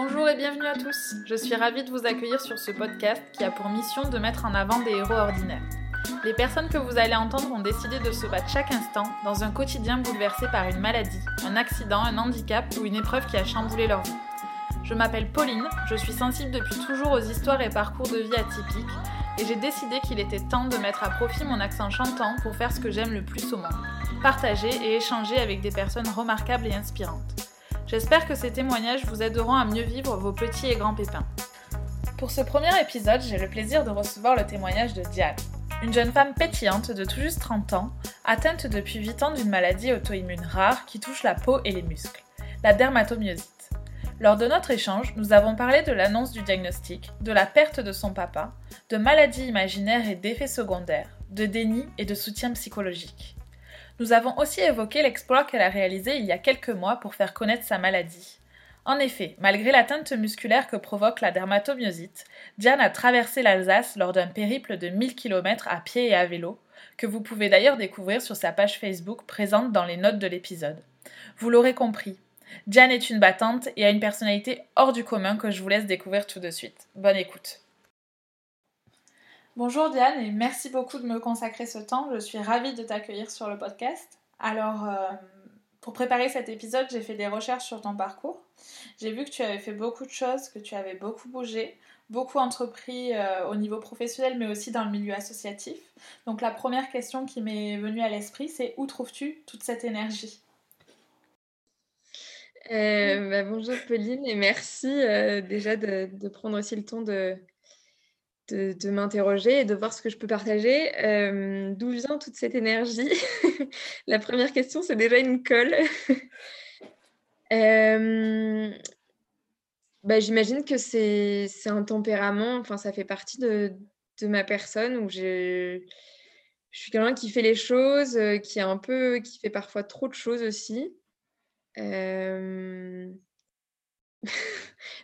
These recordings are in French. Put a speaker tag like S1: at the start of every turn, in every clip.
S1: Bonjour et bienvenue à tous. Je suis ravie de vous accueillir sur ce podcast qui a pour mission de mettre en avant des héros ordinaires. Les personnes que vous allez entendre ont décidé de se battre chaque instant dans un quotidien bouleversé par une maladie, un accident, un handicap ou une épreuve qui a chamboulé leur vie. Je m'appelle Pauline, je suis sensible depuis toujours aux histoires et parcours de vie atypiques et j'ai décidé qu'il était temps de mettre à profit mon accent chantant pour faire ce que j'aime le plus au monde, partager et échanger avec des personnes remarquables et inspirantes. J'espère que ces témoignages vous aideront à mieux vivre vos petits et grands pépins. Pour ce premier épisode, j'ai le plaisir de recevoir le témoignage de Diane, une jeune femme pétillante de tout juste 30 ans, atteinte depuis 8 ans d'une maladie auto-immune rare qui touche la peau et les muscles, la dermatomyosite. Lors de notre échange, nous avons parlé de l'annonce du diagnostic, de la perte de son papa, de maladies imaginaires et d'effets secondaires, de déni et de soutien psychologique. Nous avons aussi évoqué l'exploit qu'elle a réalisé il y a quelques mois pour faire connaître sa maladie. En effet, malgré l'atteinte musculaire que provoque la dermatomyosite, Diane a traversé l'Alsace lors d'un périple de 1000 km à pied et à vélo, que vous pouvez d'ailleurs découvrir sur sa page Facebook présente dans les notes de l'épisode. Vous l'aurez compris, Diane est une battante et a une personnalité hors du commun que je vous laisse découvrir tout de suite. Bonne écoute. Bonjour Diane et merci beaucoup de me consacrer ce temps. Je suis ravie de t'accueillir sur le podcast. Alors, euh, pour préparer cet épisode, j'ai fait des recherches sur ton parcours. J'ai vu que tu avais fait beaucoup de choses, que tu avais beaucoup bougé, beaucoup entrepris euh, au niveau professionnel, mais aussi dans le milieu associatif. Donc la première question qui m'est venue à l'esprit, c'est où trouves-tu toute cette énergie?
S2: Euh, bah, bonjour Pauline et merci déjà de, prendre aussi le temps de, de, m'interroger et de voir ce que je peux partager. Euh, d'où vient toute cette énergie? La première question, c'est déjà une colle. Euh, bah, j'imagine que c'est un tempérament, enfin, ça fait partie de, ma personne où je, je suis quelqu'un qui fait les choses, euh, qui, a un peu, qui fait parfois trop de choses aussi.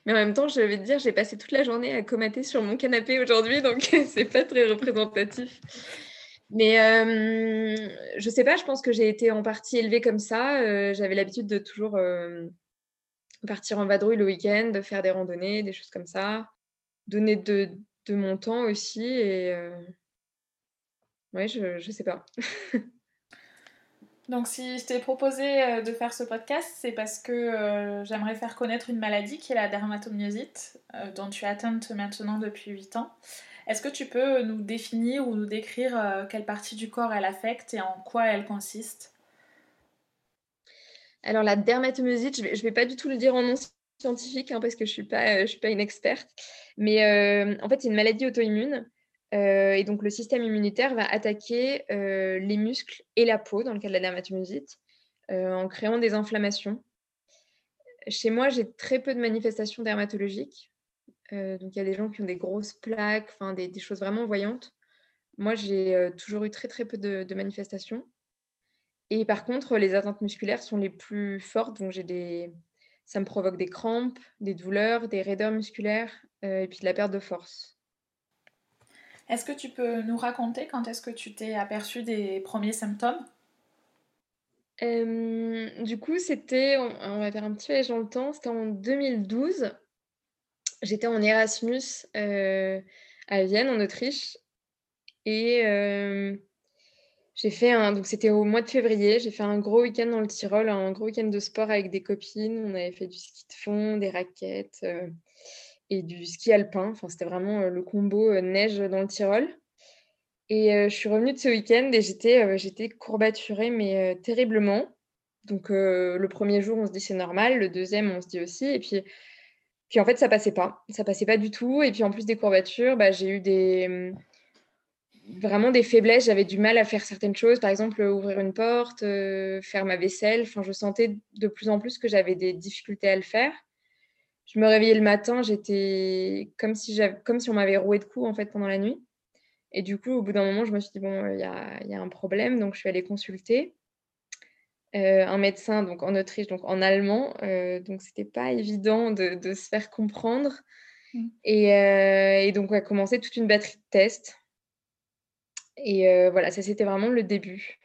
S2: Mais en même temps, je vais te dire, j'ai passé toute la journée à comater sur mon canapé aujourd'hui, donc c'est pas très représentatif. Mais euh, je sais pas, je pense que j'ai été en partie élevée comme ça. Euh, j'avais l'habitude de toujours euh, partir en vadrouille le week-end, de faire des randonnées, des choses comme ça, donner de, mon temps aussi. Et ouais, je, je sais pas.
S1: Donc si je t'ai proposé euh, de faire ce podcast, c'est parce que euh, j'aimerais faire connaître une maladie qui est la dermatomyosite, euh, dont tu es atteinte maintenant depuis 8 ans. Est-ce que tu peux nous définir ou nous décrire quelle partie du corps elle affecte et en quoi elle consiste?
S2: Alors la dermatomyosite, je ne vais, pas du tout le dire en nom scientifique hein, parce que je ne suis, suis pas une experte, mais en fait c'est une maladie auto-immune euh, et donc, le système immunitaire va attaquer euh, les muscles et la peau, dans le cas de la dermatomyosite, euh, en créant des inflammations. Chez moi, j'ai très peu de manifestations dermatologiques. donc, il y a des gens qui ont des grosses plaques, enfin, des, choses vraiment voyantes. Moi, j'ai toujours eu très, très peu de, de, manifestations. Et par contre, les atteintes musculaires sont les plus fortes. Donc, j'ai des... ça me provoque des crampes, des douleurs, des raideurs musculaires et puis de la perte de force.
S1: Est-ce que tu peux nous raconter quand est-ce que tu t'es aperçu des premiers symptômes?
S2: Du coup, c'était, on, va faire un petit voyage dans le temps, c'était en 2012. J'étais en Erasmus euh, à Vienne, en Autriche. Et j'ai fait un. Donc, c'était au mois de février. J'ai fait un gros week-end dans le Tyrol, un gros week-end de sport avec des copines. On avait fait du ski de fond, des raquettes. Euh, du ski alpin. Enfin, c'était vraiment le combo neige dans le Tyrol. Et je suis revenue de ce week-end et j'étais, j'étais courbaturée, mais terriblement. Donc le premier jour, on se dit c'est normal, le deuxième, on se dit aussi. Et puis, puis en fait, ça passait pas. Ça passait pas du tout. Et puis en plus des courbatures, bah, j'ai eu des mmh, vraiment des faiblesses. J'avais du mal à faire certaines choses, par exemple ouvrir une porte, faire ma vaisselle. Enfin, je sentais de plus en plus que j'avais des difficultés à le faire je me réveillais le matin, j'étais comme si, comme si on m'avait roué de coups en fait pendant la nuit. Et du coup, au bout d'un moment, je me suis dit, bon, il y a, y a, un problème. Donc, je suis allée consulter euh, un médecin donc, en Autriche, donc en allemand. Euh, donc, c'était pas évident de, de, se faire comprendre. Mmh. Et, euh, et, donc, on a commencé toute une batterie de tests. Et euh, voilà, ça, c'était vraiment le début.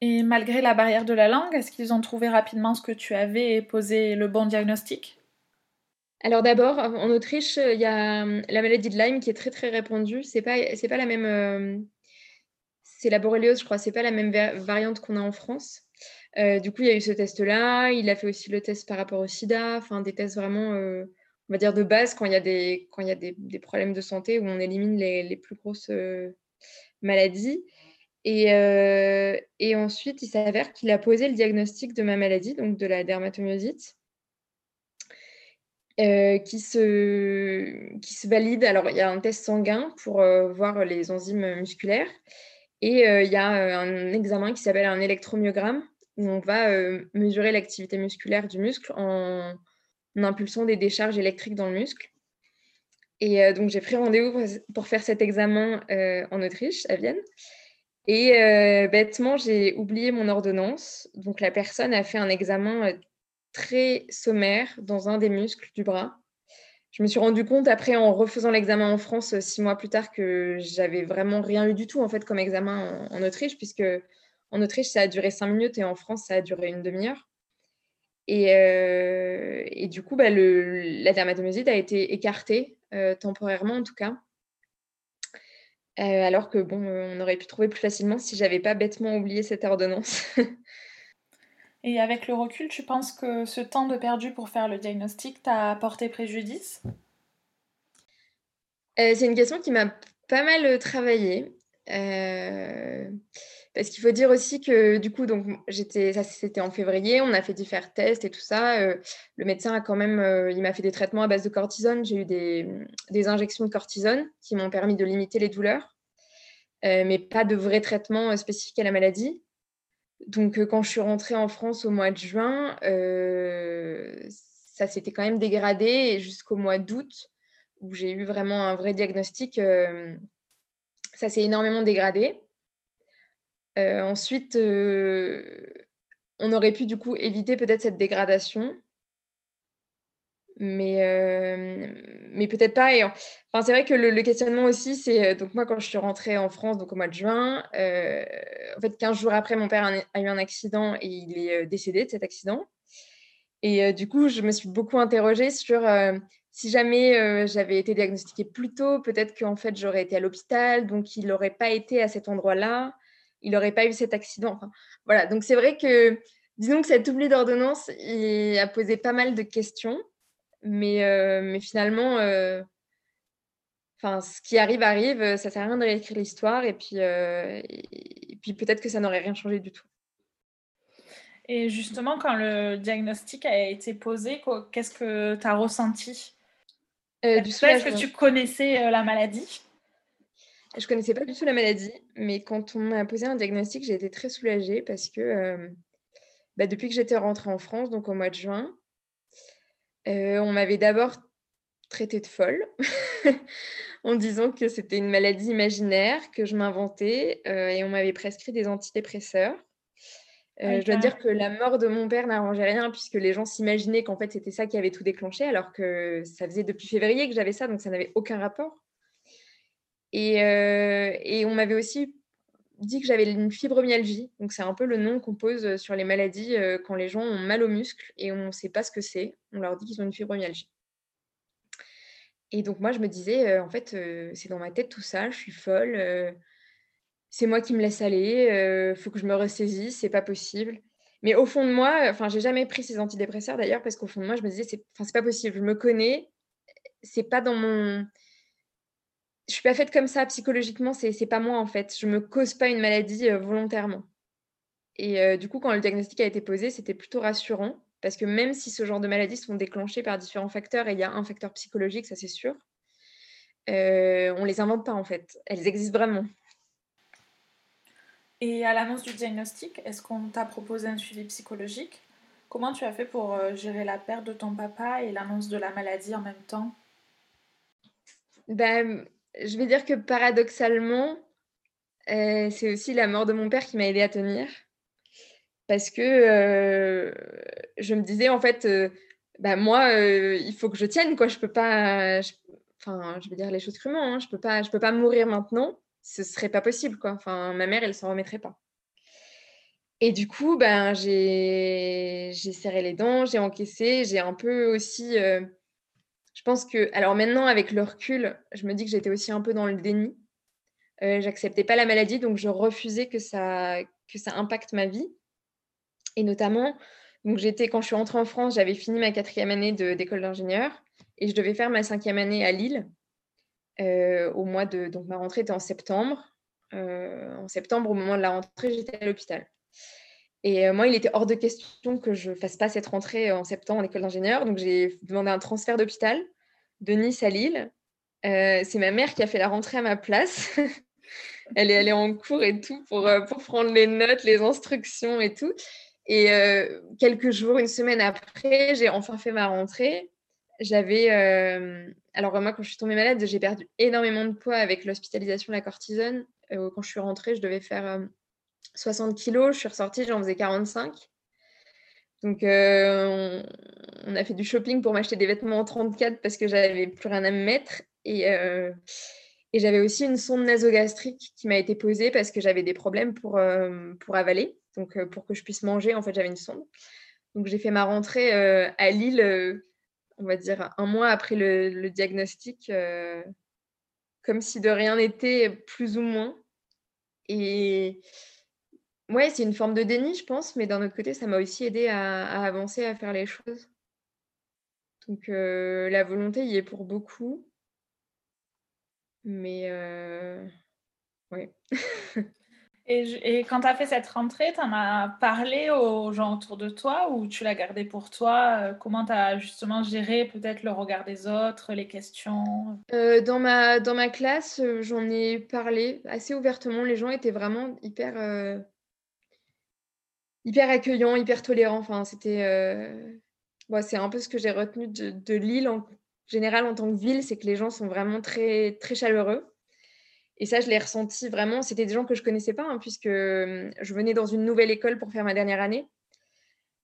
S1: Et malgré la barrière de la langue, est-ce qu'ils ont trouvé rapidement ce que tu avais et posé le bon diagnostic?
S2: Alors d'abord, en Autriche, il y a hum, la maladie de Lyme qui est très très répandue. C'est pas c'est pas la même. Euh, c'est la borréliose, je crois. C'est pas la même variante qu'on a en France. Euh, du coup, il y a eu ce test-là. Il a fait aussi le test par rapport au SIDA. Enfin, des tests vraiment, euh, on va dire de base quand il y a des quand il y a des, problèmes de santé où on élimine les, les plus grosses maladies. Et, et ensuite, il s'avère qu'il a posé le diagnostic de ma maladie, donc de la dermatomyosite. Euh, qui, se, qui se valide. Alors, il y a un test sanguin pour euh, voir les enzymes musculaires et euh, il y a un examen qui s'appelle un électromyogramme où on va mesurer l'activité musculaire du muscle en, impulsant des décharges électriques dans le muscle. Et donc, j'ai pris rendez-vous pour faire cet examen en Autriche, à Vienne. Et bêtement, j'ai oublié mon ordonnance. Donc, la personne a fait un examen très sommaire dans un des muscles du bras. Je me suis rendu compte après en refaisant l'examen en France euh, six mois plus tard que j'avais vraiment rien eu du tout en fait comme examen en, Autriche puisque en Autriche ça a duré cinq minutes et en France ça a duré une demi-heure. Et, euh, du coup, bah, la dermatomyosite a été écartée euh, temporairement en tout cas. alors que bon, on aurait pu trouver plus facilement si j'avais pas bêtement oublié cette ordonnance.
S1: Et avec le recul, tu penses que ce temps de perdu pour faire le diagnostic t'a porté préjudice?
S2: Euh, C'est une question qui m'a pas mal euh, travaillé. Euh, parce qu'il faut dire aussi que du coup, donc j'étais, ça c'était en février, on a fait différents tests et tout ça. le médecin a quand même, il m'a fait des traitements à base de cortisone. J'ai eu des, des, injections de cortisone qui m'ont permis de limiter les douleurs, mais pas de vrais traitements spécifiques à la maladie. Donc, euh, quand je suis rentrée en France au mois de juin, euh, ça s'était quand même dégradé jusqu'au mois d'août, où j'ai eu vraiment un vrai diagnostic. Euh, ça s'est énormément dégradé. ensuite, on aurait pu du coup éviter peut-être cette dégradation mais, euh, mais peut-être pas. Enfin, c'est vrai que le, questionnement aussi, c'est euh, donc moi quand je suis rentrée en France, donc au mois de juin, euh, en fait 15 jours après, mon père a, eu un accident et il est décédé de cet accident. Et du coup, je me suis beaucoup interrogée sur si jamais j'avais été diagnostiquée plus tôt, peut-être qu'en fait j'aurais été à l'hôpital, donc il n'aurait pas été à cet endroit-là, il n'aurait pas eu cet accident. Enfin, voilà, donc c'est vrai que disons que cet oubli d'ordonnance a posé pas mal de questions. Mais, euh, mais finalement, euh, enfin, ce qui arrive, arrive. Euh, ça sert à rien de réécrire l'histoire. Et puis, et puis peut-être que ça n'aurait rien changé du tout.
S1: Et justement, quand le diagnostic a été posé, qu'est-ce que tu as ressenti Est-ce que tu connaissais la maladie?
S2: Je connaissais pas du tout la maladie, mais quand on m'a posé un diagnostic, j'ai été très soulagée parce que bah, depuis que j'étais rentrée en France, donc au mois de juin, euh, on m'avait d'abord traité de folle en disant que c'était une maladie imaginaire que je m'inventais euh, et on m'avait prescrit des antidépresseurs. Euh, je dois dire que la mort de mon père n'arrangeait rien puisque les gens s'imaginaient qu'en fait c'était ça qui avait tout déclenché alors que ça faisait depuis février que j'avais ça donc ça n'avait aucun rapport. Et, et on m'avait aussi dit que j'avais une fibromyalgie. Donc, c'est un peu le nom qu'on pose euh, sur les maladies euh, quand les gens ont mal aux muscles et on ne sait pas ce que c'est. On leur dit qu'ils ont une fibromyalgie. Et donc, moi, je me disais, euh, en fait, c'est dans ma tête tout ça, je suis folle, c'est moi qui me laisse aller, il faut que je me ressaisisse, c'est pas possible. Mais au fond de moi, enfin, j'ai jamais pris ces antidépresseurs d'ailleurs, parce qu'au fond de moi, je me disais, c'est, pas possible, je me connais, c'est pas dans mon je suis pas faite comme ça psychologiquement, c'est n'est pas moi en fait. Je me cause pas une maladie euh, volontairement. Et euh, du coup, quand le diagnostic a été posé, c'était plutôt rassurant parce que même si ce genre de maladies sont déclenchées par différents facteurs, et il y a un facteur psychologique, ça c'est sûr, euh, on les invente pas en fait. Elles existent vraiment.
S1: Et à l'annonce du diagnostic, est-ce qu'on t'a proposé un suivi psychologique? Comment tu as fait pour euh, gérer la perte de ton papa et l'annonce de la maladie en même temps?
S2: Ben, je vais dire que paradoxalement, euh, c'est aussi la mort de mon père qui m'a aidé à tenir. Parce que euh, je me disais, en fait, euh, bah, moi, il faut que je tienne, quoi. Je peux pas. Enfin, je dire les choses crûment, hein, je peux pas, je peux pas mourir maintenant. Ce serait pas possible, quoi. Enfin, ma mère, elle s'en remettrait pas. Et du coup, ben, j'ai serré les dents, j'ai encaissé, j'ai un peu aussi je pense que, alors maintenant, avec le recul, je me dis que j'étais aussi un peu dans le déni. Euh, j'acceptais pas la maladie, donc je refusais que ça, que ça impacte ma vie. Et notamment, donc quand je suis rentrée en France, j'avais fini ma quatrième année d'école d'ingénieur et je devais faire ma cinquième année à Lille. Euh, au mois de, donc ma rentrée était en septembre. Euh, en septembre, au moment de la rentrée, j'étais à l'hôpital. Et moi, il était hors de question que je fasse pas cette rentrée en septembre en école d'ingénieur. Donc, j'ai demandé un transfert d'hôpital de Nice à Lille. c'est ma mère qui a fait la rentrée à ma place. elle est allée en cours et tout pour, euh, pour prendre les notes, les instructions et tout. Et euh, quelques jours, une semaine après, j'ai enfin fait ma rentrée. J'avais. Euh, alors, moi, quand je suis tombée malade, j'ai perdu énormément de poids avec l'hospitalisation de la cortisone. quand je suis rentrée, je devais faire 60 kilos. Je suis ressortie, j'en faisais 45. Donc, on, on, a fait du shopping pour m'acheter des vêtements en 34 parce que j'avais plus rien à me mettre. Et, et j'avais aussi une sonde nasogastrique qui m'a été posée parce que j'avais des problèmes pour, euh, pour avaler. Donc, euh, pour que je puisse manger, en fait, j'avais une sonde. Donc, j'ai fait ma rentrée euh, à Lille, on va dire un mois après le, diagnostic, comme si de rien n'était, plus ou moins. Et ouais, c'est une forme de déni, je pense, mais d'un autre côté, ça m'a aussi aidé à, à, avancer, à faire les choses. Donc, la volonté y est pour beaucoup. Mais euh, ouais.
S1: et, et, quand tu as fait cette rentrée, tu en as parlé aux gens autour de toi ou tu l'as gardé pour toi? Euh, Comment tu as justement géré peut-être le regard des autres, les questions?
S2: Euh, dans, ma, dans ma classe, j'en ai parlé assez ouvertement. Les gens étaient vraiment hyper, hyper accueillants, hyper tolérants. Enfin, c'était, c'est un peu ce que j'ai retenu de, Lille en général en tant que ville, c'est que les gens sont vraiment très, très chaleureux. Et ça, je l'ai ressenti vraiment. C'était des gens que je connaissais pas, hein, puisque hum, je venais dans une nouvelle école pour faire ma dernière année.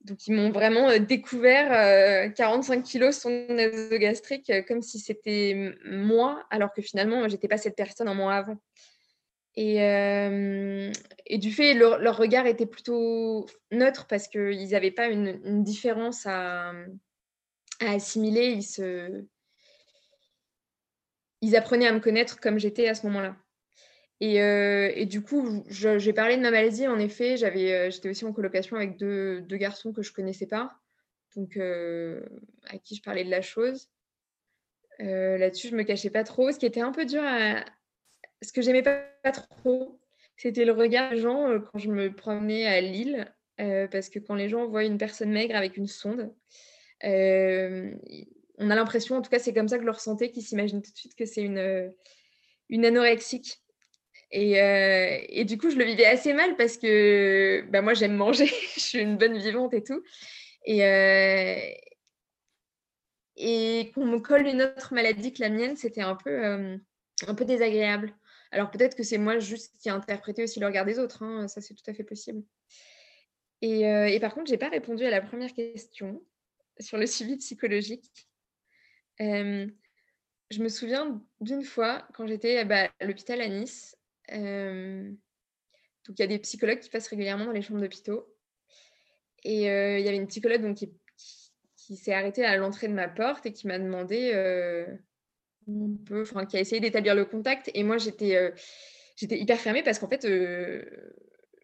S2: Donc, ils m'ont vraiment euh, découvert 45 euh, kilos son nasogastrique euh, comme si c'était moi, alors que finalement, je n'étais pas cette personne un mois avant. Et, du fait, leur, regard était plutôt neutre parce qu'ils n'avaient pas une, différence à, assimiler. Ils apprenaient à me connaître comme j'étais à ce moment-là. Et, du coup, j'ai parlé de ma maladie. En effet, j'étais aussi en colocation avec deux, garçons que je connaissais pas, donc à qui je parlais de la chose. Là-dessus, je me cachais pas trop. Ce qui était un peu dur, à... ce que j'aimais pas, pas, trop, c'était le regard des gens quand je me promenais à Lille, parce que quand les gens voient une personne maigre avec une sonde, on a l'impression, en tout cas, c'est comme ça que je le ressentais, qu'ils s'imaginent tout de suite que c'est une, euh, une anorexique. Et, euh, du coup, je le vivais assez mal parce que bah, moi, j'aime manger, je suis une bonne vivante et tout. Et, euh, qu'on me colle une autre maladie que la mienne, c'était un un peu désagréable. Alors peut-être que c'est moi juste qui ai interprété aussi le regard des autres, hein, ça c'est tout à fait possible. Et, et par contre, je n'ai pas répondu à la première question sur le suivi psychologique je me souviens d'une fois quand j'étais bah, à l'hôpital à Nice. donc il y a des psychologues qui passent régulièrement dans les chambres d'hôpitaux. Et il y avait une psychologue donc, qui, qui, s'est arrêtée à l'entrée de ma porte et qui m'a demandé, enfin qui a essayé d'établir le contact. Et moi j'étais j'étais hyper fermée parce qu'en fait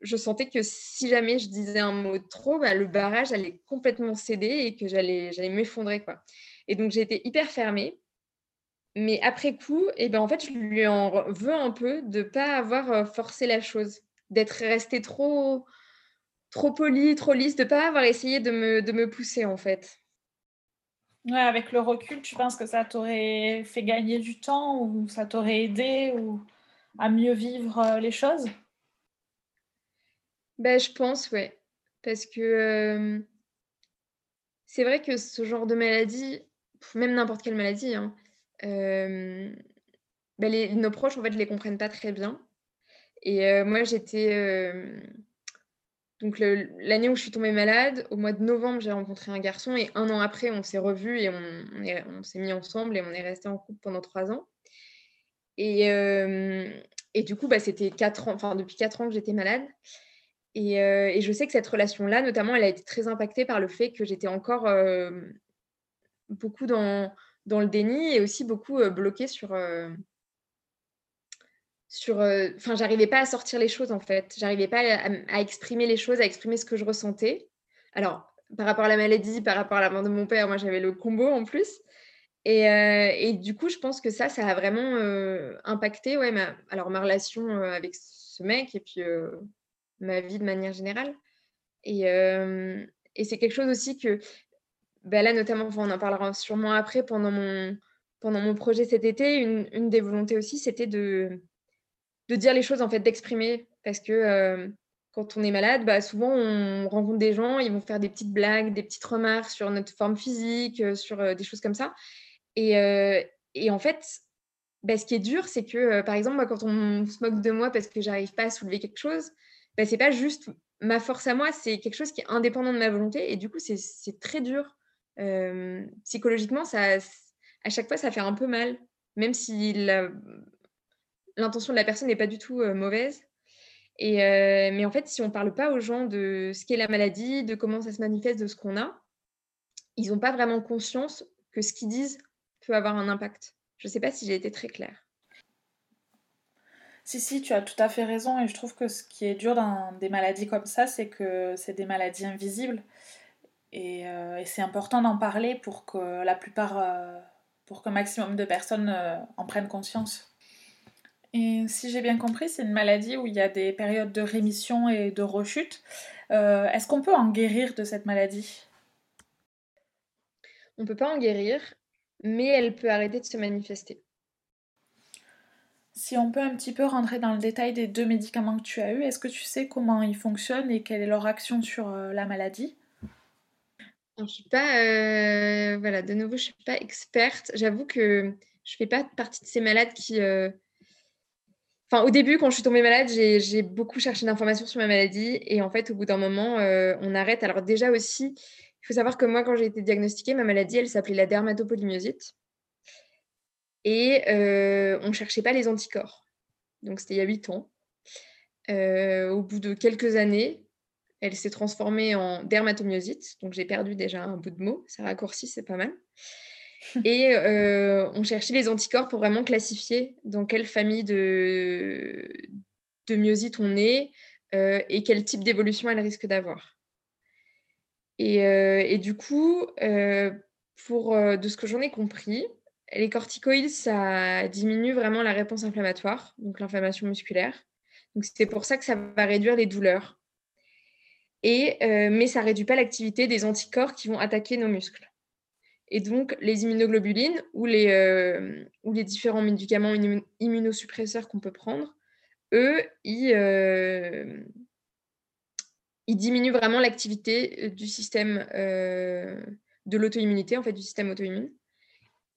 S2: je sentais que si jamais je disais un mot trop, bah, le barrage allait complètement céder et que j'allais m'effondrer. quoi. Et donc, j'ai été hyper fermée. Mais après coup, eh ben, en fait, je lui en veux un peu de pas avoir euh, forcé la chose, d'être restée trop, trop polie, trop lisse, de pas avoir essayé de me, de me pousser, en fait.
S1: Ouais, avec le recul, tu penses que ça t'aurait fait gagner du temps ou ça t'aurait aidé ou à mieux vivre euh, les choses?
S2: Ben, Je pense, ouais. Parce que c'est vrai que ce genre de maladie, même n'importe quelle maladie, hein, les, nos proches, en fait, je les comprennent pas très bien. Et moi, j'étais. Donc, l'année où je suis tombée malade, au mois de novembre, j'ai rencontré un garçon et un an après, on s'est revus et on, s'est mis ensemble et on est resté en couple pendant trois ans. Et, et du coup, bah, c'était quatre ans, enfin, depuis quatre ans que j'étais malade. Et, et, je sais que cette relation-là, notamment, elle a été très impactée par le fait que j'étais encore beaucoup dans, dans le déni et aussi beaucoup bloquée sur sur enfin j'arrivais pas à sortir les choses en fait. J'arrivais pas à, exprimer les choses à exprimer ce que je ressentais. Alors par rapport à la maladie par rapport à la mort de mon père moi j'avais le combo en plus. Et, et, du coup je pense que ça ça a vraiment impacté ouais ma, alors ma relation avec ce mec et puis ma vie de manière générale. Et, et c'est quelque chose aussi que bah, là notamment on en parlera sûrement après pendant mon pendant mon projet cet été une des volontés aussi c'était de de dire les choses, en fait, d'exprimer. Parce que euh, quand on est malade, bah, souvent, on rencontre des gens, ils vont faire des petites blagues, des petites remarques sur notre forme physique, euh, sur euh, des choses comme ça. Et, et en fait, bah, ce qui est dur, c'est que, par exemple, moi, quand on se moque de moi parce que j'arrive pas à soulever quelque chose, bah, c'est pas juste ma force à moi, c'est quelque chose qui est indépendant de ma volonté. Et du coup, c'est très dur. psychologiquement, ça, à chaque fois, ça fait un peu mal. Même si la, l'intention de la personne n'est pas du tout mauvaise. Et, mais en fait, si on ne parle pas aux gens de ce qu'est la maladie, de comment ça se manifeste, de ce qu'on a, ils n'ont pas vraiment conscience que ce qu'ils disent peut avoir un impact. Je ne sais pas si j'ai été très claire.
S1: Si, si, tu as tout à fait raison. Et je trouve que ce qui est dur dans des maladies comme ça, c'est que c'est des maladies invisibles. Et, et c'est important d'en parler pour que la plupart, pour qu'un maximum de personnes en prennent conscience. Et si j'ai bien compris, c'est une maladie où il y a des périodes de rémission et de rechute. Euh, est-ce qu'on peut en guérir de cette maladie?
S2: On ne peut pas en guérir, mais elle peut arrêter de se manifester.
S1: Si on peut un petit peu rentrer dans le détail des deux médicaments que tu as eus, est-ce que tu sais comment ils fonctionnent et quelle est leur action sur euh, la maladie?
S2: Je suis pas, euh, voilà, de nouveau, je suis pas experte. J'avoue que je fais pas partie de ces malades qui Enfin, au début, quand je suis tombée malade, j'ai beaucoup cherché d'informations sur ma maladie. Et en fait, au bout d'un moment, euh, on arrête. Alors déjà aussi, il faut savoir que moi, quand j'ai été diagnostiquée, ma maladie, elle s'appelait la dermatopolymyosite. Et euh, on ne cherchait pas les anticorps. Donc c'était il y a huit ans. Euh, au bout de quelques années, elle s'est transformée en dermatomyosite. Donc j'ai perdu déjà un bout de mot. Ça raccourcit, c'est pas mal. Et euh, on cherchait les anticorps pour vraiment classifier dans quelle famille de, de myosite on est euh, et quel type d'évolution elle risque d'avoir. Et, euh, du coup, pour, de ce que j'en ai compris, les corticoïdes, ça diminue vraiment la réponse inflammatoire, donc l'inflammation musculaire. C'est pour ça que ça va réduire les douleurs. Et, mais ça ne réduit pas l'activité des anticorps qui vont attaquer nos muscles. Et donc, les immunoglobulines ou les, euh, ou les différents médicaments immunosuppresseurs qu'on peut prendre, eux, ils, euh, ils diminuent vraiment l'activité euh, du système de l'auto-immunité, en fait, du système auto-immune.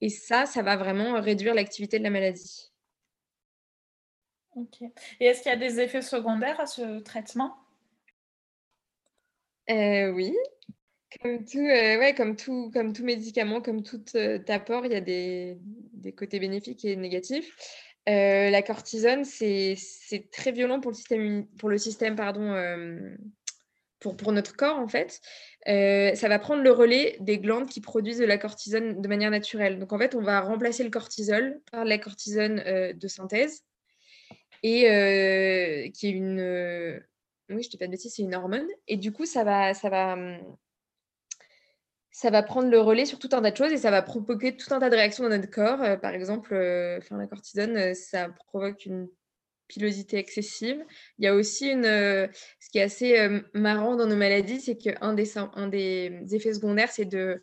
S2: Et ça, ça va vraiment réduire l'activité de la maladie.
S1: Ok. Et est-ce qu'il y a des effets secondaires à ce traitement?
S2: Oui. Comme tout, euh, ouais, comme tout, comme tout médicament, comme tout euh, apport, il y a des, côtés bénéfiques et négatifs. Euh, la cortisone, c'est très violent pour le système, pour le système pardon, pour, notre corps en fait. ça va prendre le relais des glandes qui produisent de la cortisone de manière naturelle. Donc en fait, on va remplacer le cortisol par la cortisone de synthèse et qui est une, oui, je ne pas de c'est une hormone. Et du coup, ça va, ça va hum, ça va prendre le relais sur tout un tas de choses et ça va provoquer tout un tas de réactions dans notre corps. Euh, par exemple, euh, la cortisone, euh, ça provoque une pilosité excessive. Il y a aussi une, ce qui est assez marrant dans nos maladies, c'est qu'un des, un des effets secondaires, c'est de,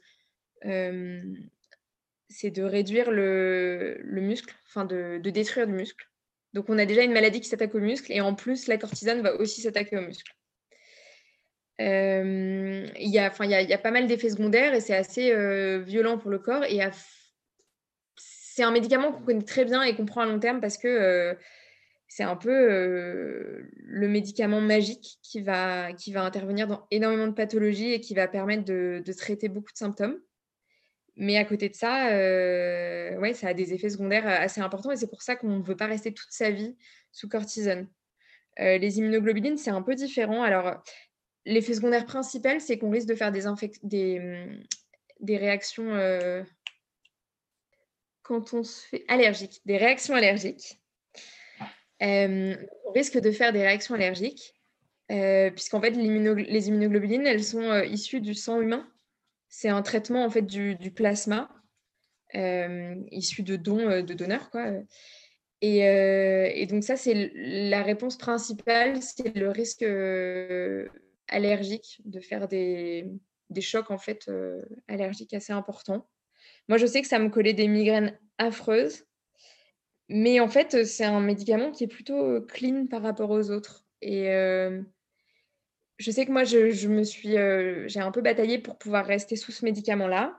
S2: réduire le, le muscle, enfin de, de, détruire le muscle. Donc on a déjà une maladie qui s'attaque au muscle et en plus la cortisone va aussi s'attaquer au muscle. Euh, il y, a, y, a, pas mal d'effets secondaires et c'est assez euh, violent pour le corps. Et c'est un médicament qu'on connaît très bien et qu'on prend à long terme parce que euh, c'est un peu le médicament magique qui va, qui va intervenir dans énormément de pathologies et qui va permettre de, de traiter beaucoup de symptômes. Mais à côté de ça, ouais, ça a des effets secondaires assez importants et c'est pour ça qu'on ne veut pas rester toute sa vie sous cortisone. les immunoglobulines, c'est un peu différent. Alors, L'effet secondaire principal, c'est qu'on risque de faire des, des réactions. Euh, quand on fait allergique, des réactions allergiques. on risque de faire des réactions allergiques, puisqu'en fait, les immunoglobulines, elles sont issues du sang humain. C'est un traitement en fait du, plasma issu de dons de donneurs. Et, donc ça, c'est la réponse principale, c'est le risque allergique de faire des, des chocs en fait allergiques assez importants. Moi, je sais que ça me collait des migraines affreuses, mais en fait, c'est un médicament qui est plutôt clean par rapport aux autres. Et je sais que moi, je, me suis, j'ai un peu bataillé pour pouvoir rester sous ce médicament-là.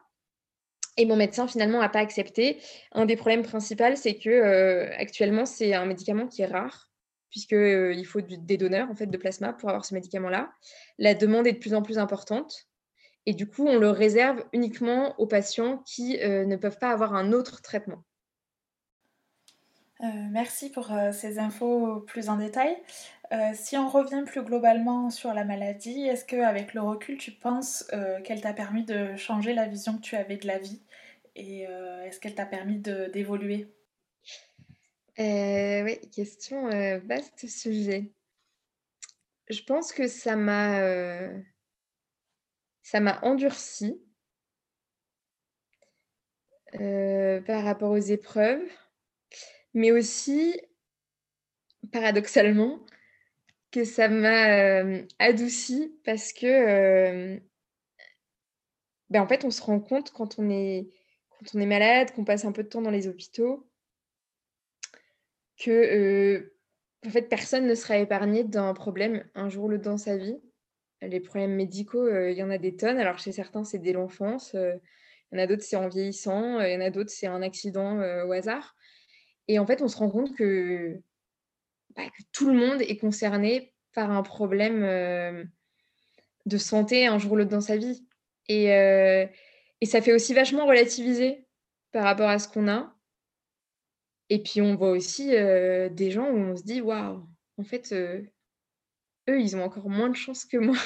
S2: Et mon médecin finalement n'a pas accepté. Un des problèmes principaux, c'est que actuellement, c'est un médicament qui est rare puisqu'il faut des donneurs en fait de plasma pour avoir ce médicament-là. La demande est de plus en plus importante. Et du coup, on le réserve uniquement aux patients qui euh, ne peuvent pas avoir un autre traitement.
S1: Euh, merci pour euh, ces infos plus en détail. si on revient plus globalement sur la maladie, est-ce qu'avec le recul, tu penses qu'elle t'a permis de changer la vision que tu avais de la vie? Et est-ce qu'elle t'a permis d'évoluer?
S2: Oui, question vaste sujet. Je pense que ça m'a m'a endurci euh, par rapport aux épreuves, mais aussi, paradoxalement, que ça m'a euh, adouci parce que, euh, ben, en fait, on se rend compte quand on est, quand on est malade, qu'on passe un peu de temps dans les hôpitaux, que en fait, personne ne sera épargné d'un problème un jour ou l'autre dans sa vie les problèmes médicaux, il y en a des tonnes. Alors chez certains, c'est dès l'enfance, il y en a d'autres, c'est en vieillissant, il y en a d'autres, c'est un accident au hasard. Et en fait, on se rend compte que, bah, tout le monde est concerné par un problème de santé un jour ou l'autre dans sa vie. Et ça fait aussi vachement relativiser par rapport à ce qu'on a. Et puis on voit aussi des gens où on se dit waouh, en fait, eux, ils ont encore moins de chance que moi.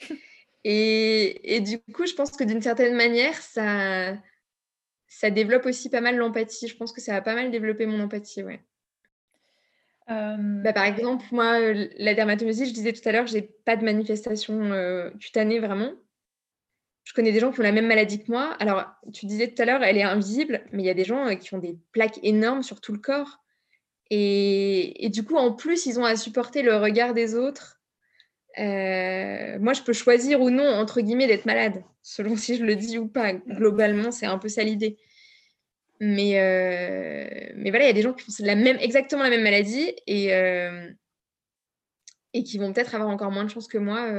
S2: et, du coup, je pense que d'une certaine manière, ça, ça développe aussi pas mal l'empathie. Je pense que ça a pas mal développé mon empathie, ouais. Bah, par exemple, moi, la dermatomyose, je disais tout à l'heure, j'ai pas de manifestation cutanée vraiment. Je connais des gens qui ont la même maladie que moi. Alors, tu disais tout à l'heure, elle est invisible, mais il y a des gens qui ont des plaques énormes sur tout le corps. Et, du coup, en plus, ils ont à supporter le regard des autres. Euh, moi, je peux choisir ou non, entre guillemets, d'être malade, selon si je le dis ou pas. Globalement, c'est un peu ça l'idée. Mais, euh, voilà, il y a des gens qui ont exactement la même maladie euh, et qui vont peut-être avoir encore moins de chance que moi,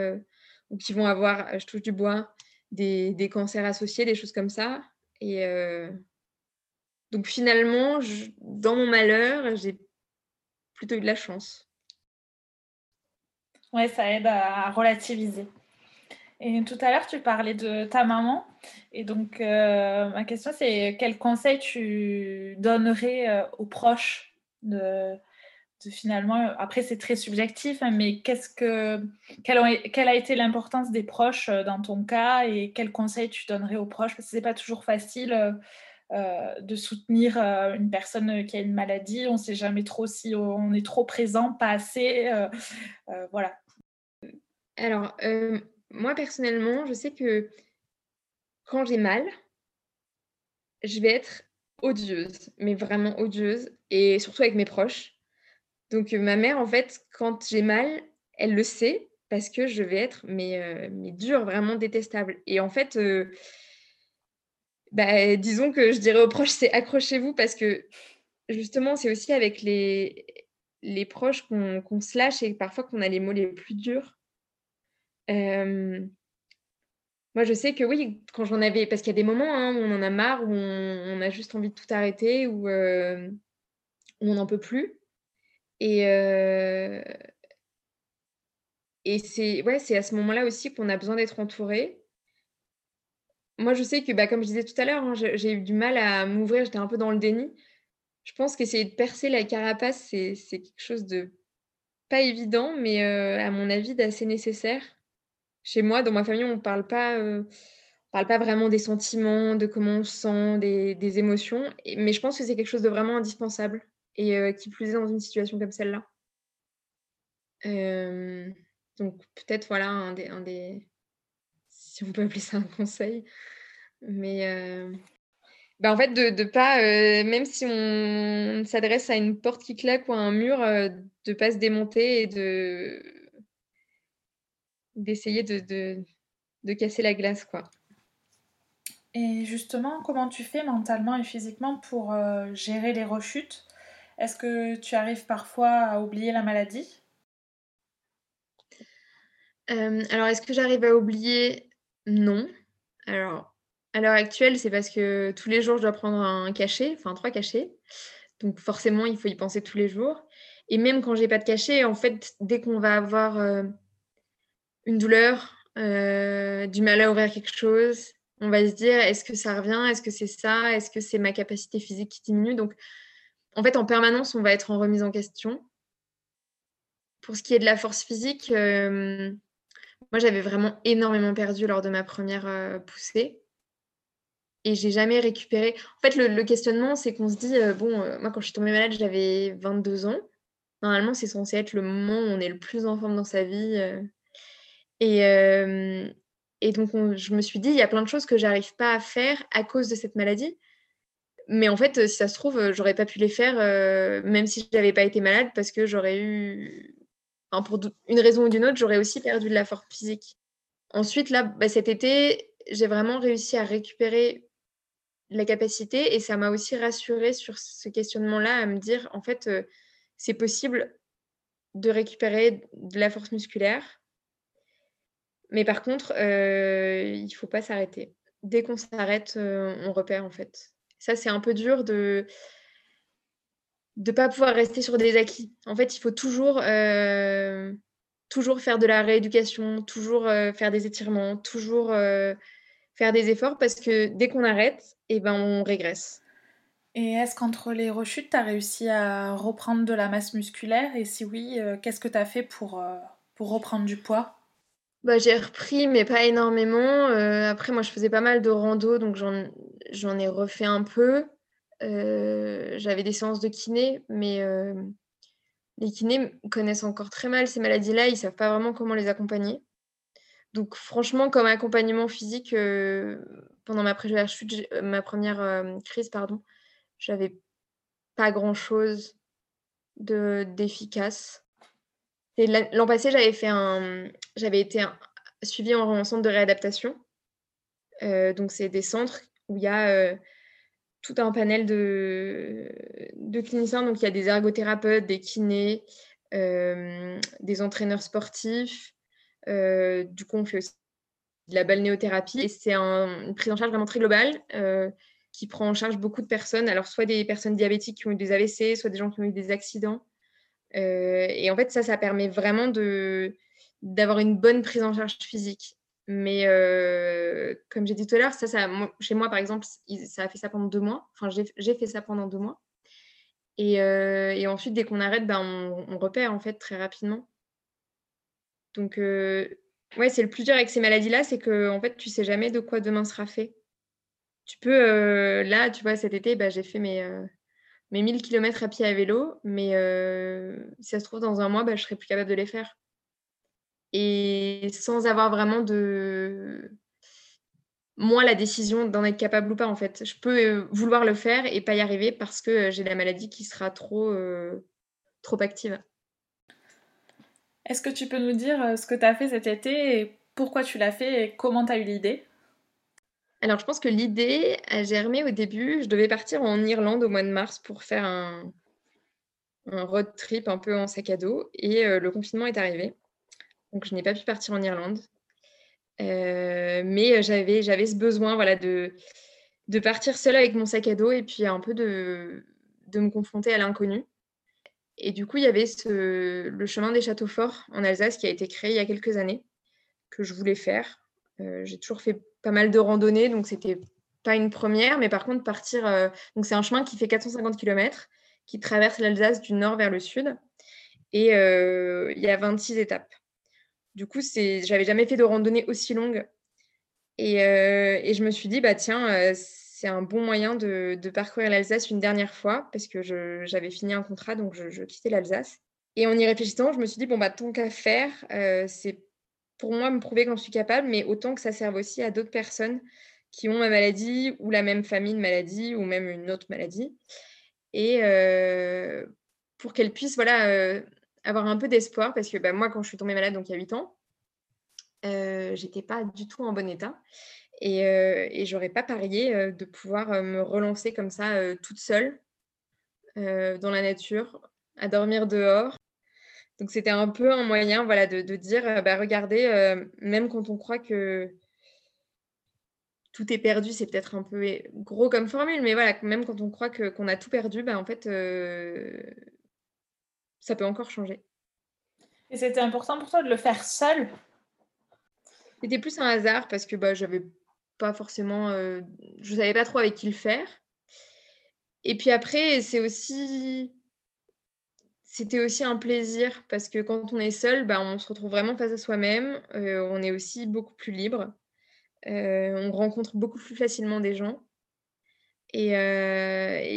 S2: ou qui vont avoir, je touche du bois, des, des cancers associés, des choses comme ça. Et, donc finalement, dans mon malheur, j'ai plutôt eu de la chance.
S1: Ouais, ça aide à relativiser. Et tout à l'heure, tu parlais de ta maman. Et donc, euh, ma question, c'est quel conseil tu donnerais euh, aux proches de, finalement, après, c'est très subjectif, hein, mais qu'est-ce que, quelle, a été l'importance des proches euh, dans ton cas et quel conseil tu donnerais aux proches? Parce que c'est pas toujours facile euh, de soutenir euh, une personne qui a une maladie. On ne sait jamais trop si on est trop présent, pas assez. Euh, voilà.
S2: Alors, moi personnellement, je sais que quand j'ai mal, je vais être odieuse, mais vraiment odieuse, et surtout avec mes proches. Donc ma mère, en fait, quand j'ai mal, elle le sait parce que je vais être mais, mais dure, vraiment détestable. Et en fait, bah, disons que je dirais aux proches, c'est accrochez-vous parce que justement, c'est aussi avec les, proches qu'on se lâche et parfois qu'on a les mots les plus durs. moi, je sais que oui, quand j'en avais, parce qu'il y a des moments hein, où on en a marre, où on, a juste envie de tout arrêter, où on n'en peut plus. Et, et c'est à ce moment-là aussi qu'on a besoin d'être entouré. Moi, je sais que, bah, comme je disais tout à l'heure, hein, j'ai eu du mal à m'ouvrir, j'étais un peu dans le déni. Je pense qu'essayer de percer la carapace, c'est quelque chose de pas évident, mais à mon avis, d'assez nécessaire. Chez moi, dans ma famille, on ne parle pas, parle pas vraiment des sentiments, de comment on se sent, des, émotions. mais je pense que c'est quelque chose de vraiment indispensable et qui plus est dans une situation comme celle-là. donc peut-être voilà un des, si on peut appeler ça un conseil, mais bah, en fait, de pas, même si on s'adresse à une porte qui claque ou à un mur, de pas se démonter et de d'essayer de, de, casser la glace, quoi.
S1: Et justement, comment tu fais mentalement et physiquement pour gérer les rechutes? Est-ce que tu arrives parfois à oublier la maladie?
S2: Alors, est-ce que j'arrive à oublier? Non. Alors, à l'heure actuelle, c'est parce que tous les jours, je dois prendre un cachet, enfin trois cachets. Donc forcément, il faut y penser tous les jours. Et même quand j'ai pas de cachet, en fait, dès qu'on va avoir euh, une douleur, euh, du mal à ouvrir quelque chose, on va se dire est-ce que ça revient? Est-ce que c'est ça? Est-ce que c'est ma capacité physique qui diminue? En fait, en permanence, on va être en remise en question. Pour ce qui est de la force physique, euh, moi, j'avais vraiment énormément perdu lors de ma première poussée et j'ai jamais récupéré. En fait, le, questionnement, c'est qu'on se dit, euh, bon, euh, moi, quand je suis tombée malade, j'avais 22 ans. Normalement, c'est censé être le moment où on est le plus en forme dans sa vie. Euh. Et, et donc, je me suis dit, il y a plein de choses que j'arrive pas à faire à cause de cette maladie. Mais en fait, si ça se trouve, j'aurais pas pu les faire, même si je n'avais pas été malade, parce que j'aurais eu, pour une raison ou d'une autre, j'aurais aussi perdu de la force physique. Ensuite, là, bah, cet été, j'ai vraiment réussi à récupérer la capacité et ça m'a aussi rassurée sur ce questionnement-là à me dire en fait c'est possible de récupérer de la force musculaire mais par contre il il faut pas s'arrêter dès qu'on s'arrête on repère en fait ça c'est un peu dur de de pas pouvoir rester sur des acquis. En fait il faut toujours toujours faire de la rééducation toujours faire des étirements toujours faire des efforts parce que dès qu'on arrête, et eh ben, on régresse.
S1: Et est-ce qu'entre les rechutes, tu as réussi à reprendre de la masse musculaire? Et si oui, euh, qu'est-ce que tu as fait pour, euh, pour reprendre du poids?
S2: Bah, J'ai repris, mais pas énormément. Euh, après, moi, je faisais pas mal de rando, donc j'en ai refait un peu. J'avais des séances de kiné, mais les kinés connaissent encore très mal ces maladies-là. Ils savent pas vraiment comment les accompagner. Donc franchement, comme accompagnement physique, euh, pendant ma première euh, ma première euh, crise, pardon, j'avais pas grand-chose d'efficace. L'an passé, j'avais fait un, été suivie en, centre de réadaptation. donc c'est des centres où il y a tout un panel de, cliniciens. Donc il y a des ergothérapeutes, des kinés, des entraîneurs sportifs, euh, du coup, on fait aussi de la balnéothérapie. Et c'est une prise en charge vraiment très globale euh, qui prend en charge beaucoup de personnes. Alors, soit des personnes diabétiques qui ont eu des AVC, soit des gens qui ont eu des accidents. Euh, et en fait, ça, ça permet vraiment d'avoir une bonne prise en charge physique. Mais comme j'ai dit tout à l'heure, ça, ça, chez moi, par exemple, ça a fait ça pendant deux mois. Enfin, j'ai, fait ça pendant deux mois. Et, et ensuite, dès qu'on arrête, ben, on, on, repère en fait très rapidement. Donc, euh, ouais, c'est le plus dur avec ces maladies-là, c'est que en fait, tu sais jamais de quoi demain sera fait. Tu peux, euh, là, tu vois, cet été, bah, j'ai fait mes, euh, mes 1000 km à pied à vélo, mais si ça se trouve, dans un mois, bah, je serai plus capable de les faire. Et sans avoir vraiment de moi la décision d'en être capable ou pas en fait. Je peux vouloir le faire et pas y arriver parce que j'ai la maladie qui sera trop, trop active.
S1: Est-ce que tu peux nous dire euh, ce que tu as fait cet été et pourquoi tu l'as fait et comment tu as eu l'idée?
S2: Alors, je pense que l'idée a germé au début. Je devais partir en Irlande au mois de mars pour faire un, road trip un peu en sac à dos et euh, le confinement est arrivé. Donc, je n'ai pas pu partir en Irlande. Euh, mais j'avais, ce besoin voilà, de, partir seule avec mon sac à dos et puis un peu de, de me confronter à l'inconnu. Et du coup, il y avait le chemin des châteaux forts en Alsace qui a été créé il y a quelques années, que je voulais faire. Euh, j'ai toujours fait pas mal de randonnées, donc c'était pas une première, mais par contre, partir. Euh, donc, c'est un chemin qui fait 450 km, qui traverse l'Alsace du nord vers le sud. Et euh, il y a 26 étapes. Du coup, j'avais jamais fait de randonnée aussi longue. Et, et, je me suis dit, bah tiens, c'est un bon moyen de, parcourir l'Alsace une dernière fois parce que j'avais fini un contrat, donc je, quittais l'Alsace. Et en y réfléchissant, je me suis dit, bon, bah, tant qu'à faire, euh, c'est pour moi me prouver je suis capable, mais autant que ça serve aussi à d'autres personnes qui ont ma maladie ou la même famille de maladie ou même une autre maladie. Et euh, pour qu'elles puissent voilà, euh, avoir un peu d'espoir, parce que bah, moi, quand je suis tombée malade, donc il y a 8 ans, j'étais pas du tout en bon état. Et, et j'aurais pas parié de pouvoir me relancer comme ça toute seule dans la nature, à dormir dehors. Donc c'était un peu un moyen voilà, de, dire, bah, regardez, même quand on croit que tout est perdu, c'est peut-être un peu gros comme formule, mais voilà, même quand on croit qu'on a tout perdu, bah, en fait, ça peut encore changer.
S1: Et c'était important pour toi de le faire seul?
S2: C'était plus un hasard parce que bah, j'avais pas forcément. Euh, je savais pas trop avec qui le faire. Et puis après, c'est aussi. C'était aussi un plaisir parce que quand on est seul, bah, on se retrouve vraiment face à soi-même. Euh, on est aussi beaucoup plus libre. Euh, on rencontre beaucoup plus facilement des gens. Et,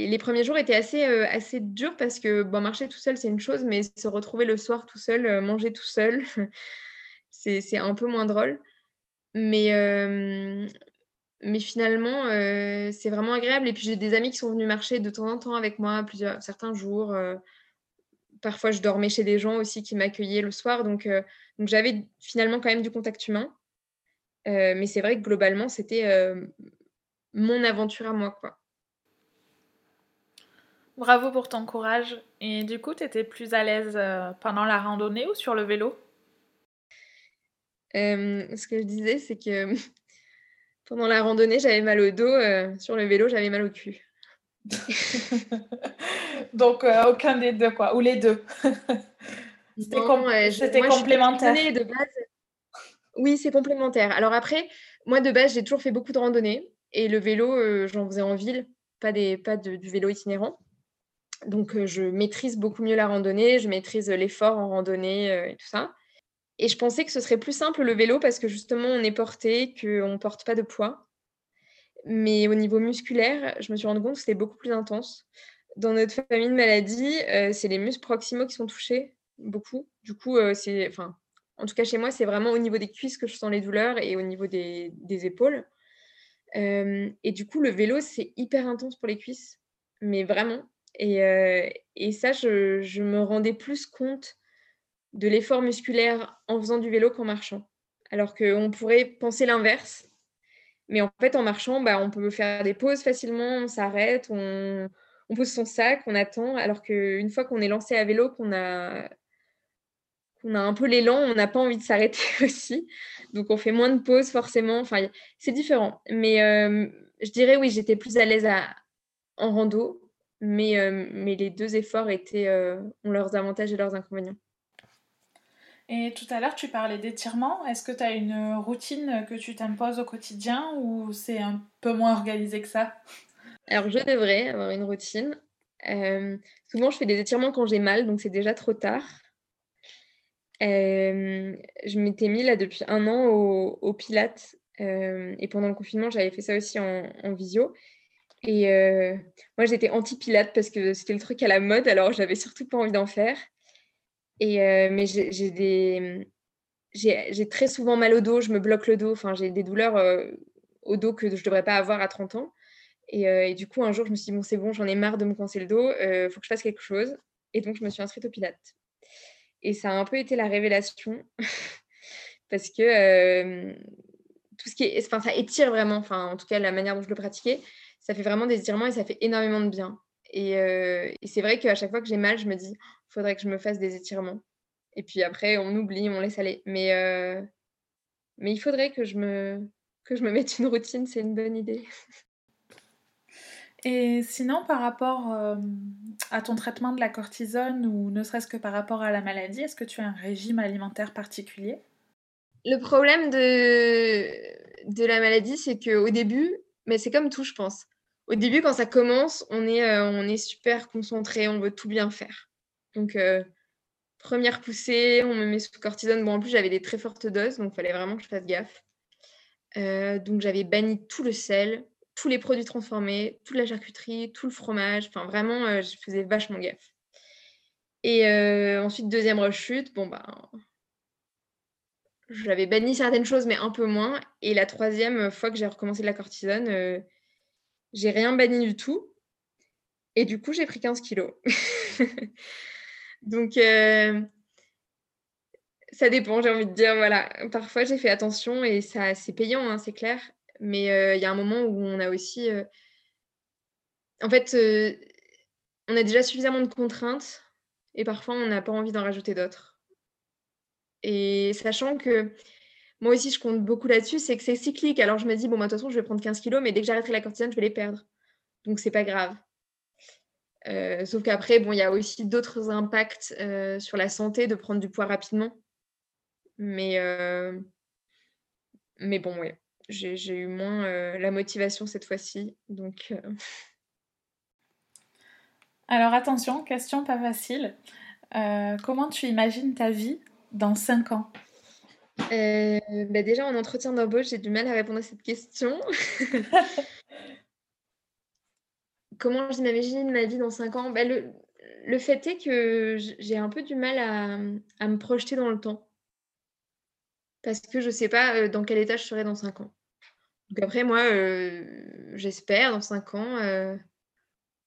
S2: les premiers jours étaient assez, assez durs parce que bon, marcher tout seul, c'est une chose, mais se retrouver le soir tout seul, manger tout seul, c'est un peu moins drôle. Mais, mais finalement, c'est vraiment agréable. Et puis j'ai des amis qui sont venus marcher de temps en temps avec moi, plusieurs, certains jours. Parfois, je dormais chez des gens aussi qui m'accueillaient le soir. Donc, donc j'avais finalement quand même du contact humain. mais c'est vrai que globalement, c'était mon aventure à moi. Quoi.
S1: Bravo pour ton courage. Et du coup, tu étais plus à l'aise pendant la randonnée ou sur le vélo?
S2: Ce que je disais, c'est que pendant la randonnée, j'avais mal au dos. Euh, sur le vélo, j'avais mal au cul.
S1: Donc, euh, aucun des deux, quoi. Ou les deux. C'était complémentaire. De base...
S2: Oui, c'est complémentaire. Alors après, moi, de base, j'ai toujours fait beaucoup de randonnées. Et le vélo, euh, j'en faisais en ville, pas, des, pas du vélo itinérant. Donc, je maîtrise beaucoup mieux la randonnée, je maîtrise l'effort en randonnée et tout ça. Et je pensais que ce serait plus simple le vélo parce que justement, on est porté, qu'on ne porte pas de poids. Mais au niveau musculaire, je me suis rendu compte que c'était beaucoup plus intense. Dans notre famille de maladies, euh, c'est les muscles proximaux qui sont touchés, beaucoup. Du coup, euh, c'est, enfin, en tout cas chez moi, c'est vraiment au niveau des cuisses que je sens les douleurs et au niveau des, épaules. Euh, et du coup, le vélo, c'est hyper intense pour les cuisses, mais vraiment. Et, ça, je, je, me rendais plus compte de l'effort musculaire en faisant du vélo qu'en marchant. Alors qu'on pourrait penser l'inverse. Mais en fait, en marchant, bah, on peut faire des pauses facilement, on s'arrête, on, pose son sac, on attend. Alors qu'une fois qu'on est lancé à vélo, qu'on a, a un peu l'élan, on n'a pas envie de s'arrêter aussi. Donc on fait moins de pauses forcément. C'est différent. Mais euh, je dirais oui, j'étais plus à l'aise en rando. Mais, euh, mais les deux efforts euh, ont leurs avantages et leurs inconvénients.
S1: Et tout à l'heure, tu parlais d'étirement. Est-ce que tu as une routine que tu t'imposes au quotidien ou c'est un peu moins organisé que ça?
S2: Alors, je devrais avoir une routine. Euh, souvent, je fais des étirements quand j'ai mal, donc c'est déjà trop tard. Euh, je m'étais mis là depuis un an au, au Pilates euh, et pendant le confinement, j'avais fait ça aussi en, visio. Et moi, j'étais anti-Pilates parce que c'était le truc à la mode, alors j'avais surtout pas envie d'en faire. Et, mais j'ai. J'ai très souvent mal au dos, je me bloque le dos, enfin, j'ai des douleurs au dos que je ne devrais pas avoir à 30 ans. Euh, et, du coup, un jour, je me suis dit, bon, c'est bon, j'en ai marre de me coincer le dos, il faut que je fasse quelque chose. Et donc, je me suis inscrite au Pilates. Et ça a un peu été la révélation, parce que tout ce qui est. Enfin, ça étire vraiment, enfin, en tout cas, la manière dont je le pratiquais, ça fait vraiment des étirements et ça fait énormément de bien. Et, c'est vrai qu'à chaque fois que j'ai mal, je me dis, faudrait que je me fasse des étirements. Et puis après, on oublie, on laisse aller. Mais, euh, mais il faudrait que je, me, que je me mette une routine, c'est une bonne idée.
S1: Et sinon, par rapport euh, à ton traitement de la cortisone ou ne serait-ce que par rapport à la maladie, est-ce que tu as un régime alimentaire particulier?
S2: Le problème de, de la maladie, c'est qu'au début, mais c'est comme tout, je pense. Au début, quand ça commence, on est, euh, on est super concentré, on veut tout bien faire. Donc, euh, première poussée, on me met sous cortisone. Bon, en plus, j'avais des très fortes doses, donc il fallait vraiment que je fasse gaffe. donc j'avais banni tout le sel, tous les produits transformés, toute la charcuterie, tout le fromage. Enfin, vraiment, je faisais vachement gaffe. Et ensuite, deuxième rechute, bon, ben, j'avais banni certaines choses, mais un peu moins. Et la troisième fois que j'ai recommencé la cortisone, j'ai rien banni du tout. Et du coup, j'ai pris 15 kilos. Donc, ça dépend, j'ai envie de dire. Voilà. Parfois, j'ai fait attention et ça, c'est payant, hein, c'est clair. Mais il y a un moment où on a aussi. En fait, on a déjà suffisamment de contraintes et parfois, on n'a pas envie d'en rajouter d'autres. Et sachant que moi aussi, je compte beaucoup là-dessus, c'est que c'est cyclique. Alors, je me dis, bon, bah, de toute façon, je vais prendre 15 kilos, mais dès que j'arrêterai la cortisone, je vais les perdre. Donc, c'est pas grave. sauf qu'après, bon, il y a aussi d'autres impacts sur la santé de prendre du poids rapidement. Mais, mais bon, ouais, j'ai eu moins la motivation cette fois-ci. Donc.
S1: Alors attention, question pas facile. comment tu imagines ta vie dans 5 ans?
S2: Bah Déjà, en entretien d'embauche, j'ai du mal à répondre à cette question. comment j'imagine ma vie dans 5 ans? Bah, le, le, fait est que j'ai un peu du mal à, à me projeter dans le temps parce que je ne sais pas dans quel état je serai dans 5 ans. Donc après, moi, j'espère dans 5 ans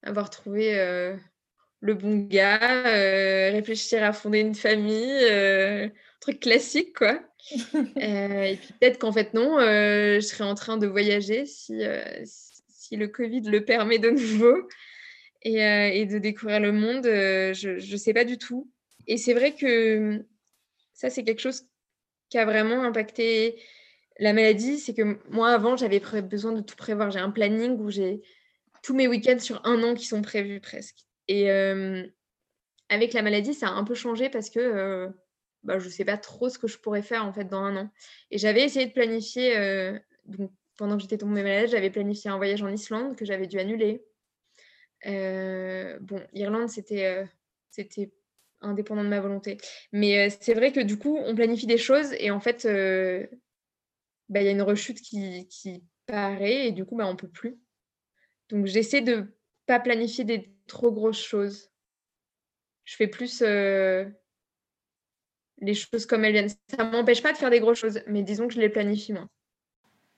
S2: avoir trouvé le bon gars, réfléchir à fonder une famille, un truc classique, quoi. et puis peut-être qu'en fait, non, je serai en train de voyager si, si le Covid le permet de nouveau et, et de découvrir le monde. je ne sais pas du tout. Et c'est vrai que ça, c'est quelque chose qui a vraiment impacté la maladie, c'est que moi, avant, j'avais besoin de tout prévoir. J'ai un planning où j'ai tous mes week-ends sur un an qui sont prévus presque. Et avec la maladie, ça a un peu changé parce que bah, je ne sais pas trop ce que je pourrais faire en fait dans un an. Et j'avais essayé de planifier, donc, pendant que j'étais tombée malade, j'avais planifié un voyage en Islande que j'avais dû annuler. bon, Irlande, c'était c'était indépendant de ma volonté. Mais c'est vrai que du coup, on planifie des choses et en fait, bah, il y a une rechute qui, qui paraît et du coup, bah, on ne peut plus. Donc, j'essaie de pas planifier des trop grosses choses. Je fais plus les choses comme elles viennent. Ça ne m'empêche pas de faire des grosses choses, mais disons que je les planifie moins.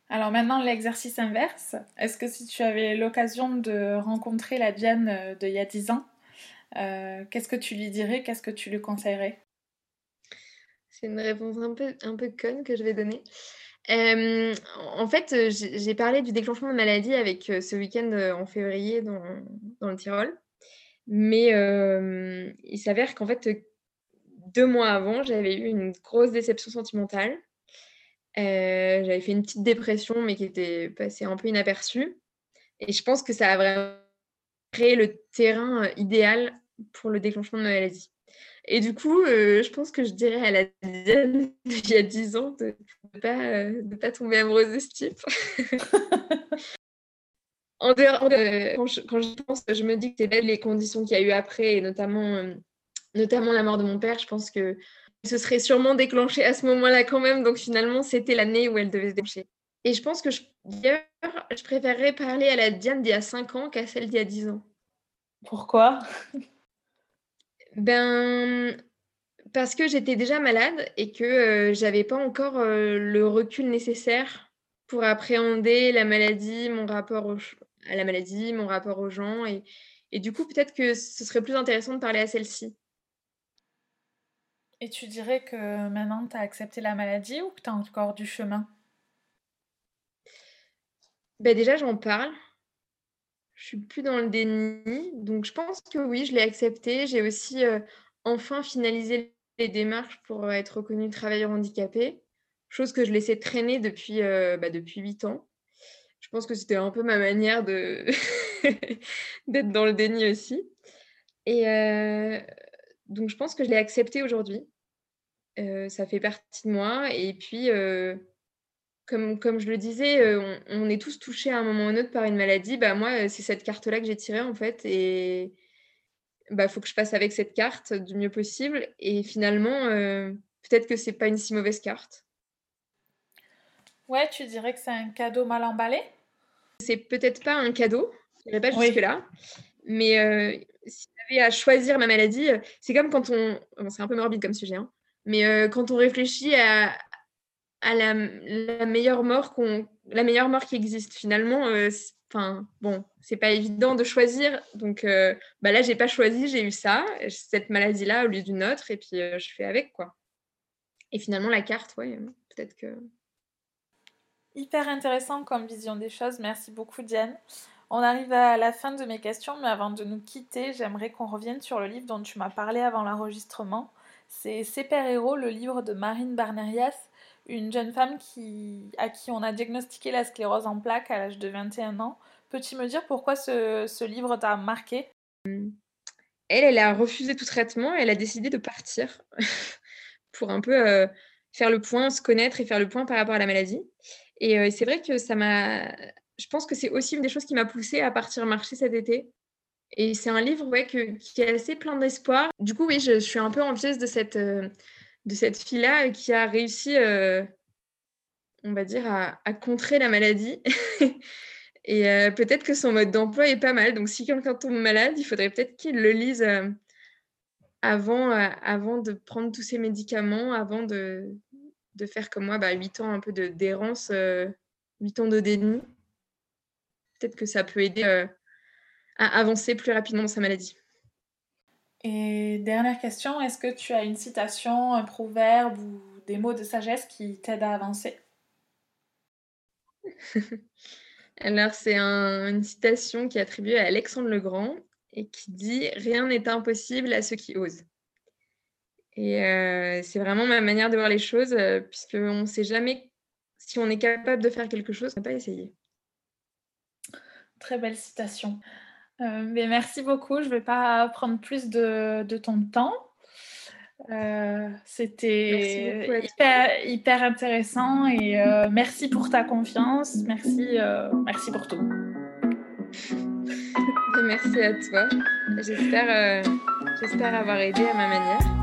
S1: Alors maintenant, l'exercice inverse. Est-ce que si tu avais l'occasion de rencontrer la Diane d'il y a 10 ans, euh, qu'est-ce que tu lui dirais? Qu'est-ce que tu lui conseillerais?
S2: C'est une réponse un peu, un peu conne que je vais donner. Euh, en fait, j'ai parlé du déclenchement de maladie avec euh, ce week-end en février dans, le Tyrol. Mais il s'avère qu'en fait, deux mois avant, j'avais eu une grosse déception sentimentale. j'avais fait une petite dépression, mais qui était passée un peu inaperçue. Et je pense que ça a vraiment créé le terrain idéal pour le déclenchement de ma maladie. Et du coup, euh, je pense que je dirais à la Diane il y a 10 ans de ne pas, euh, pas tomber amoureuse de ce type. en dehors, quand, je, quand, je, pense, je me dis que c'est belle les conditions qu'il y a eu après, et notamment, euh, notamment la mort de mon père, je pense que ce serait sûrement déclenché à ce moment-là quand même. Donc finalement, c'était l'année où elle devait se déclencher. Et je pense que d'ailleurs, je préférerais parler à la Diane d'il y a 5 ans qu'à celle d'il y a 10 ans.
S1: Pourquoi?
S2: Ben, parce que j'étais déjà malade et que j'avais pas encore le recul nécessaire pour appréhender la maladie, mon rapport à la maladie, mon rapport aux gens. Et, et du coup, peut-être que ce serait plus intéressant de parler à celle-ci.
S1: Et tu dirais que maintenant, tu as accepté la maladie ou que tu as encore du chemin?
S2: Ben Déjà, j'en parle. Je suis plus dans le déni, donc je pense que oui, je l'ai accepté. J'ai aussi, enfin finalisé les démarches pour, être reconnue travailleur handicapé, chose que je laissais traîner depuis, bah, depuis 8 ans. Je pense que c'était un peu ma manière de d'être dans le déni aussi et donc je pense que je l'ai accepté aujourd'hui. ça fait partie de moi et puis, comme, comme je le disais, euh, on, est tous touchés à un moment ou un autre par une maladie. Bah, moi, euh, c'est cette carte-là que j'ai tirée, en fait. Et il bah, faut que je passe avec cette carte du mieux possible. Et finalement, euh, peut-être que c'est pas une si mauvaise carte.
S1: Ouais, tu dirais que c'est un cadeau mal emballé?
S2: C'est peut-être pas un cadeau, je n'irai pas jusque-là. Mais euh, si j'avais à choisir ma maladie, c'est comme quand on. c'est un peu morbide comme sujet, hein, mais euh, quand on réfléchit à, à la, meilleure mort qu'on, la meilleure mort qui existe, finalement, enfin, bon, c'est pas évident de choisir. Donc bah là, j'ai pas choisi, j'ai eu ça, cette maladie-là au lieu d'une autre, et puis je fais avec, quoi. Et finalement, la carte, ouais, peut-être que
S1: Hyper intéressant comme vision des choses. Merci beaucoup, Diane. On arrive à la fin de mes questions, mais avant de nous quitter, j'aimerais qu'on revienne sur le livre dont tu m'as parlé avant l'enregistrement. C'est Super Héros, le livre de Marine Barnerias, une jeune femme qui, à qui on a diagnostiqué la sclérose en plaques à l'âge de 21 ans. Peux-tu me dire pourquoi ce, livre t'a marqué?
S2: Elle, elle a refusé tout traitement, elle a décidé de partir pour un peu euh, faire le point, se connaître et faire le point par rapport à la maladie. Et c'est vrai que ça m'a. Je pense que c'est aussi une des choses qui m'a poussée à partir marcher cet été. Et c'est un livre ouais, qui est assez plein d'espoir. Du coup, oui, je, suis un peu envieuse de cette, de cette fille-là qui a réussi, on va dire, à, contrer la maladie. Et peut-être que son mode d'emploi est pas mal. Donc, si quelqu'un tombe malade, il faudrait peut-être qu'il le lise avant, de prendre tous ses médicaments, avant de, de faire comme moi, bah, 8 ans un peu d'errance, euh, 8 ans de déni. Peut-être que ça peut aider euh, à avancer plus rapidement dans sa maladie.
S1: Et dernière question, est-ce que tu as une citation, un proverbe ou des mots de sagesse qui t'aident à avancer?
S2: Alors, c'est une citation qui est attribuée à Alexandre le Grand et qui dit Rien n'est impossible à ceux qui osent. Et euh, c'est vraiment ma manière de voir les choses, euh, puisqu'on ne sait jamais si on est capable de faire quelque chose, on n'a pas essayé.
S1: Très belle citation. Euh, mais merci beaucoup. Je ne vais pas prendre plus de, de ton temps. C'était hyper, hyper, intéressant et merci pour ta confiance. Merci, merci pour tout.
S2: merci à toi. J'espère, j'espère avoir aidé à ma manière.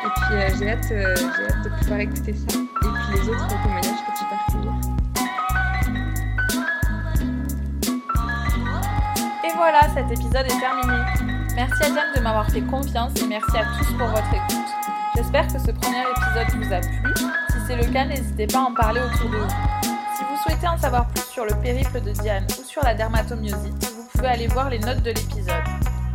S2: Et puis euh, j'ai hâte, euh, hâte, de pouvoir écouter ça. Et puis les autres
S1: voilà, cet épisode est terminé. Merci à Diane de m'avoir fait confiance et merci à tous pour votre écoute. J'espère que ce premier épisode vous a plu. Si c'est le cas, n'hésitez pas à en parler autour de vous. Si vous souhaitez en savoir plus sur le périple de Diane ou sur la dermatomyosite, vous pouvez aller voir les notes de l'épisode.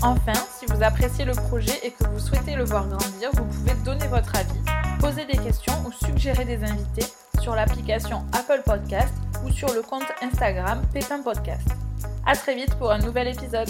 S1: Enfin, si vous appréciez le projet et que vous souhaitez le voir grandir, vous pouvez donner votre avis, poser des questions ou suggérer des invités sur l'application Apple Podcast ou sur le compte Instagram Pépin Podcast. A très vite pour un nouvel épisode.